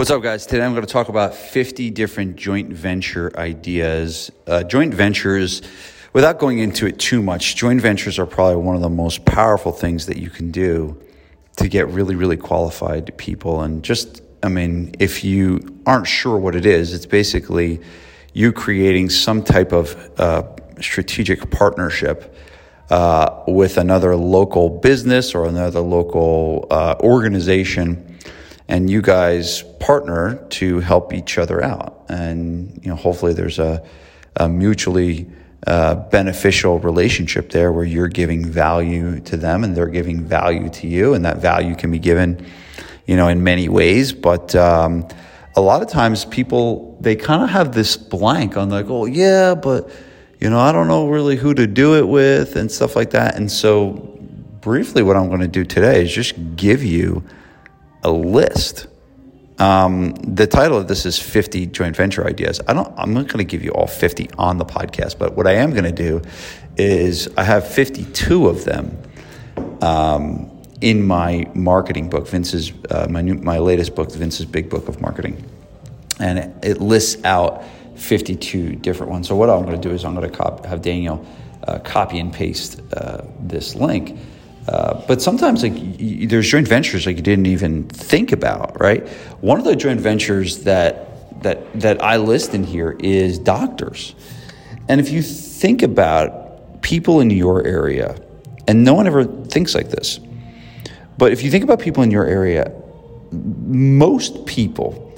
What's up, guys? Today I'm going to talk about 50 different joint venture ideas. Uh, joint ventures, without going into it too much, joint ventures are probably one of the most powerful things that you can do to get really, really qualified people. And just, I mean, if you aren't sure what it is, it's basically you creating some type of uh, strategic partnership uh, with another local business or another local uh, organization and you guys partner to help each other out. And you know, hopefully, there's a, a mutually uh, beneficial relationship there where you're giving value to them and they're giving value to you, and that value can be given, you know, in many ways. But um, a lot of times, people they kind of have this blank on like, oh yeah, but you know, I don't know really who to do it with and stuff like that. And so, briefly, what I'm going to do today is just give you a list. Um, the title of this is 50 joint venture ideas. I don't, I'm not going to give you all 50 on the podcast, but what I am going to do is I have 52 of them um, in my marketing book, Vince's, uh, my, new, my latest book, Vince's Big Book of Marketing. And it, it lists out 52 different ones. So what I'm going to do is I'm going to have Daniel uh, copy and paste uh, this link uh, but sometimes like y- there's joint ventures like you didn't even think about, right? One of the joint ventures that that that I list in here is doctors. And if you think about people in your area, and no one ever thinks like this, but if you think about people in your area, most people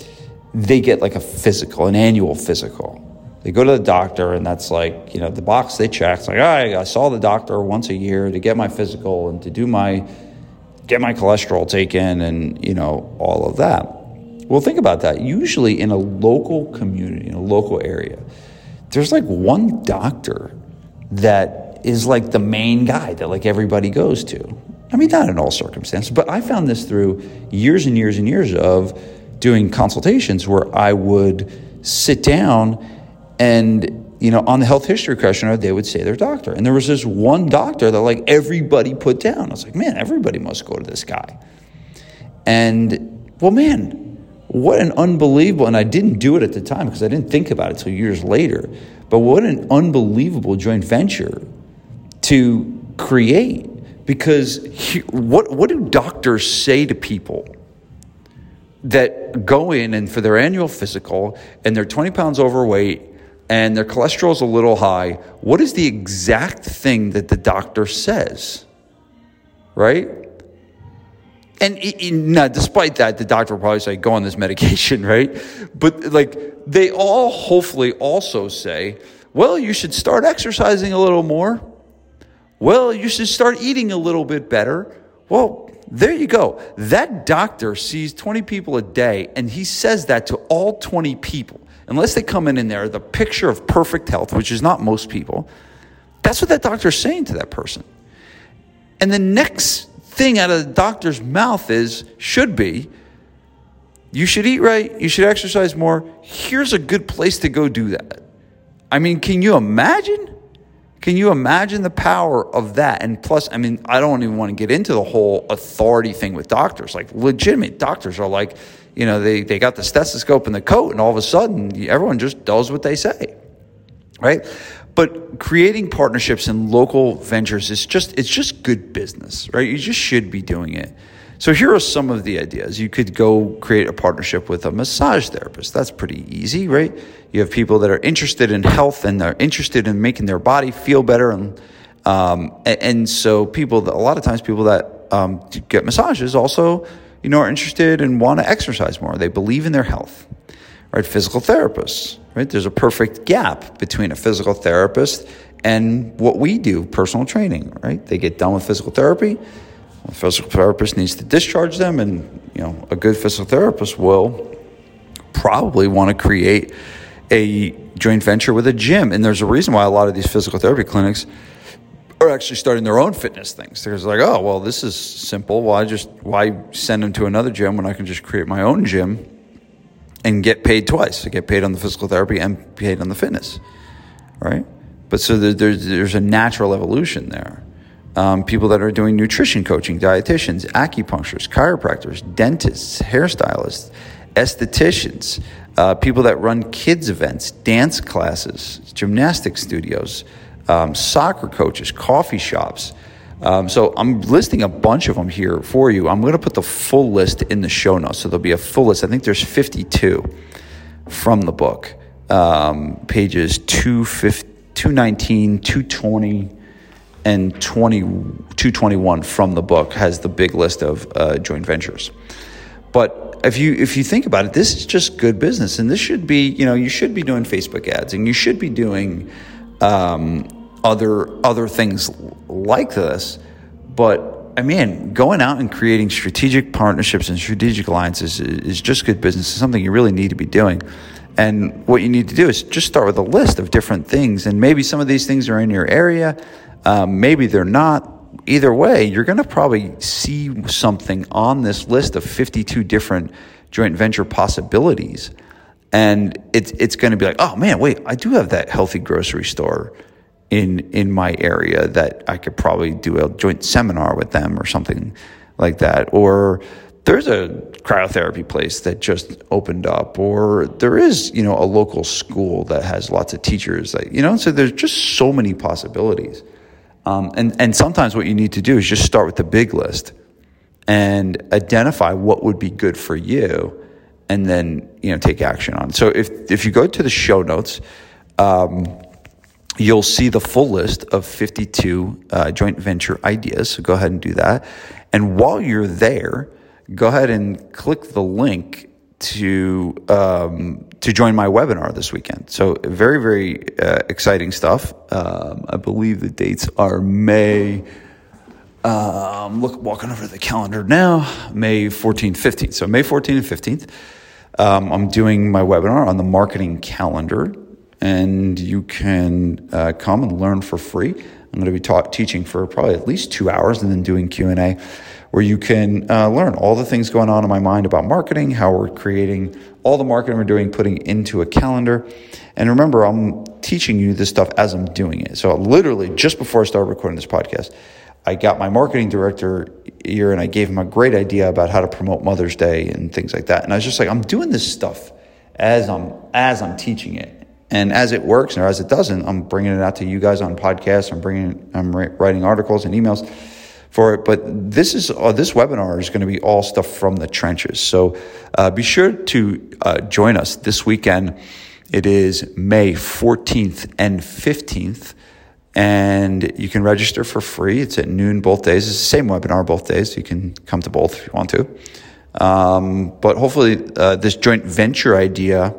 they get like a physical, an annual physical. They go to the doctor, and that's like, you know, the box they check. It's like, all right, I saw the doctor once a year to get my physical and to do my, get my cholesterol taken and, you know, all of that. Well, think about that. Usually in a local community, in a local area, there's like one doctor that is like the main guy that like everybody goes to. I mean, not in all circumstances, but I found this through years and years and years of doing consultations where I would sit down and, you know, on the health history questionnaire, they would say their doctor. And there was this one doctor that like everybody put down. I was like, man, everybody must go to this guy. And, well, man, what an unbelievable, and I didn't do it at the time because I didn't think about it until years later, but what an unbelievable joint venture to create. Because he, what, what do doctors say to people that go in and for their annual physical and they're 20 pounds overweight and their cholesterol is a little high, what is the exact thing that the doctor says? Right? And now, despite that, the doctor will probably say, go on this medication, right? But like, they all hopefully also say, well, you should start exercising a little more. Well, you should start eating a little bit better. Well, there you go. That doctor sees 20 people a day, and he says that to all 20 people unless they come in in there, the picture of perfect health, which is not most people, that's what that doctor's saying to that person. And the next thing out of the doctor's mouth is, should be, you should eat right, you should exercise more. Here's a good place to go do that. I mean, can you imagine? Can you imagine the power of that? And plus, I mean, I don't even want to get into the whole authority thing with doctors. Like, legitimate doctors are like, you know, they, they got the stethoscope in the coat, and all of a sudden, everyone just does what they say, right? But creating partnerships and local ventures is just, it's just good business, right? You just should be doing it. So here are some of the ideas. You could go create a partnership with a massage therapist. That's pretty easy, right? You have people that are interested in health and they're interested in making their body feel better, and um, and, so people a lot of times people that um, get massages also you know, are interested and want to exercise more. They believe in their health, right? Physical therapists, right? There's a perfect gap between a physical therapist and what we do, personal training, right? They get done with physical therapy. A physical therapist needs to discharge them, and you know, a good physical therapist will probably want to create a joint venture with a gym. And there's a reason why a lot of these physical therapy clinics are actually starting their own fitness things. They're like, oh, well, this is simple. Why just why send them to another gym when I can just create my own gym and get paid twice? I get paid on the physical therapy and paid on the fitness, right? But so there's there's a natural evolution there. Um, people that are doing nutrition coaching, dietitians, acupuncturists, chiropractors, dentists, hairstylists, estheticians, uh, people that run kids events, dance classes, gymnastics studios, um, soccer coaches, coffee shops. Um, so I'm listing a bunch of them here for you. I'm going to put the full list in the show notes. So there'll be a full list. I think there's 52 from the book, um, pages 219, 220, and 20, 221 from the book has the big list of uh, joint ventures. But if you if you think about it, this is just good business, and this should be you know you should be doing Facebook ads, and you should be doing um, other other things like this. But I mean, going out and creating strategic partnerships and strategic alliances is, is just good business. It's something you really need to be doing. And what you need to do is just start with a list of different things, and maybe some of these things are in your area, um, maybe they're not either way, you're going to probably see something on this list of 52 different joint venture possibilities. And it's, it's going to be like, oh man, wait, I do have that healthy grocery store in, in my area that I could probably do a joint seminar with them or something like that. Or there's a cryotherapy place that just opened up, or there is, you know, a local school that has lots of teachers that, you know, so there's just so many possibilities. Um, and, and sometimes what you need to do is just start with the big list and identify what would be good for you and then you know take action on. So if if you go to the show notes, um, you'll see the full list of 52 uh, joint venture ideas. So go ahead and do that. And while you're there, go ahead and click the link to um, to join my webinar this weekend. So very very uh, exciting stuff. Um, I believe the dates are May. Um, look, walking over the calendar now, May 14th, 15th. So May 14th and 15th, um, I'm doing my webinar on the marketing calendar, and you can uh, come and learn for free. I'm going to be taught, teaching for probably at least two hours, and then doing Q and A where you can uh, learn all the things going on in my mind about marketing, how we're creating all the marketing we're doing, putting into a calendar. And remember, I'm teaching you this stuff as I'm doing it. So literally, just before I started recording this podcast, I got my marketing director here and I gave him a great idea about how to promote Mother's Day and things like that. And I was just like, I'm doing this stuff as I'm as I'm teaching it. And as it works or as it doesn't, I'm bringing it out to you guys on podcasts. I'm bringing, I'm writing articles and emails for it. But this is uh, this webinar is going to be all stuff from the trenches. So uh, be sure to uh, join us this weekend. It is May 14th and 15th. And you can register for free. It's at noon both days. It's the same webinar both days. You can come to both if you want to. Um, but hopefully, uh, this joint venture idea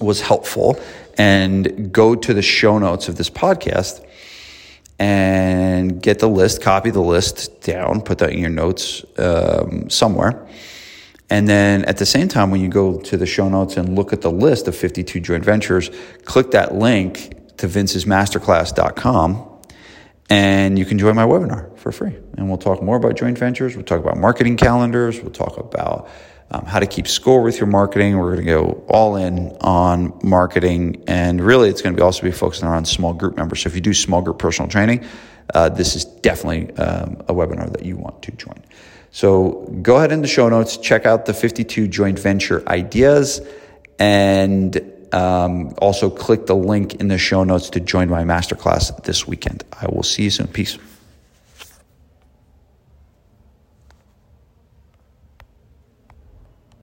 was helpful. And go to the show notes of this podcast and get the list, copy the list down, put that in your notes um, somewhere. And then at the same time, when you go to the show notes and look at the list of 52 joint ventures, click that link to vincesmasterclass.com and you can join my webinar for free. And we'll talk more about joint ventures. We'll talk about marketing calendars. We'll talk about um, how to keep score with your marketing. We're going to go all in on marketing, and really, it's going to be also be focusing around small group members. So if you do small group personal training, uh, this is definitely um, a webinar that you want to join. So go ahead in the show notes, check out the 52 joint venture ideas, and um, also click the link in the show notes to join my masterclass this weekend. I will see you soon. Peace.